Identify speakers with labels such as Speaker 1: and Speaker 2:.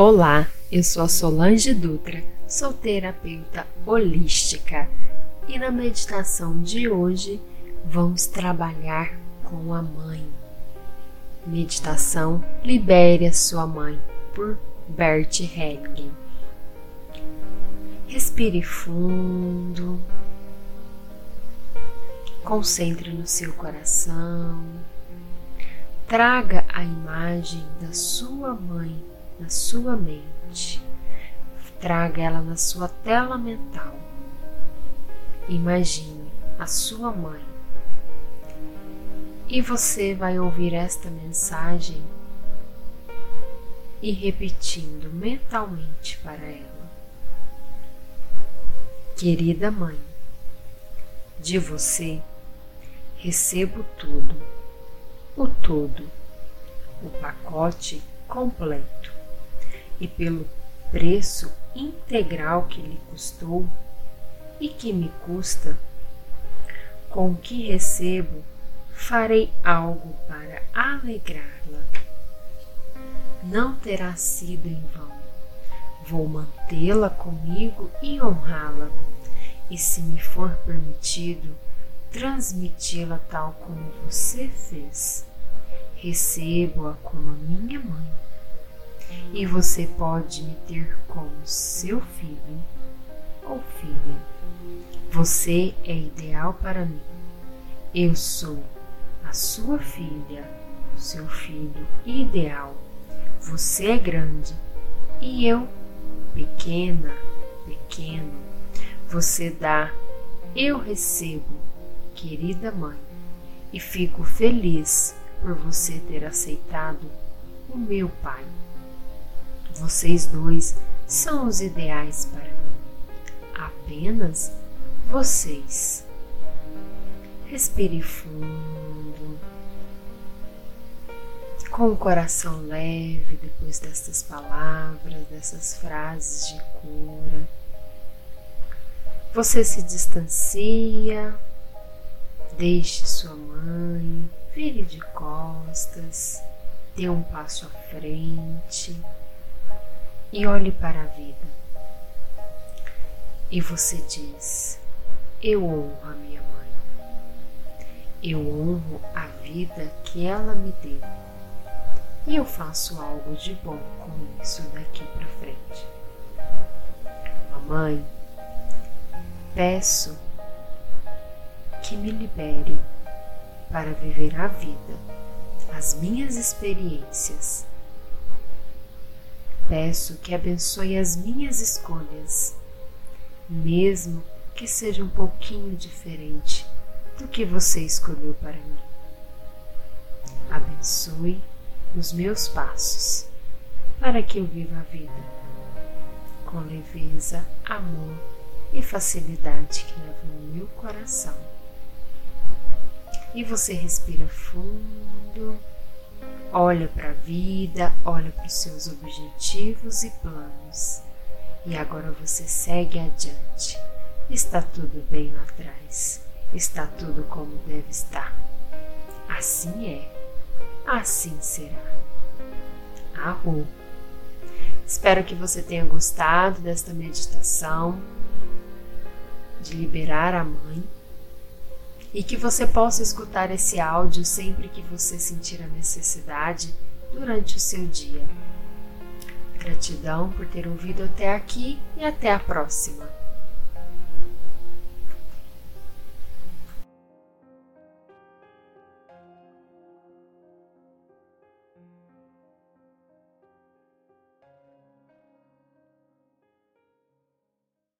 Speaker 1: Olá, eu sou a Solange Dutra, sou terapeuta holística e na meditação de hoje vamos trabalhar com a mãe. Meditação Libere a Sua Mãe, por Bert Helling. Respire fundo, concentre no seu coração, traga a imagem da sua mãe na sua mente. Traga ela na sua tela mental. Imagine a sua mãe. E você vai ouvir esta mensagem e repetindo mentalmente para ela. Querida mãe, de você recebo tudo, o todo, o pacote completo e pelo preço integral que lhe custou e que me custa, com o que recebo, farei algo para alegrá-la. Não terá sido em vão. Vou mantê-la comigo e honrá-la, e se me for permitido, transmiti-la tal como você fez. Recebo-a como minha mãe e você pode me ter como seu filho ou filha. Você é ideal para mim. Eu sou a sua filha, seu filho ideal. Você é grande e eu pequena, pequeno. Você dá, eu recebo, querida mãe, e fico feliz por você ter aceitado o meu pai. Vocês dois são os ideais para mim. Apenas vocês. Respire fundo, com o coração leve depois destas palavras, dessas frases de cura. Você se distancia, deixe sua mãe, vire de costas, dê um passo à frente e olhe para a vida. E você diz: Eu honro a minha mãe. Eu honro a vida que ela me deu. E eu faço algo de bom com isso daqui para frente. Mamãe, peço que me libere para viver a vida, as minhas experiências Peço que abençoe as minhas escolhas, mesmo que seja um pouquinho diferente do que você escolheu para mim. Abençoe os meus passos para que eu viva a vida com leveza, amor e facilidade que leva no meu coração. E você respira fundo Olha para a vida, olha para os seus objetivos e planos. E agora você segue adiante. Está tudo bem lá atrás. Está tudo como deve estar. Assim é. Assim será. Arro. Espero que você tenha gostado desta meditação de liberar a mãe e que você possa escutar esse áudio sempre que você sentir a necessidade durante o seu dia. Gratidão por ter ouvido até aqui e até a próxima.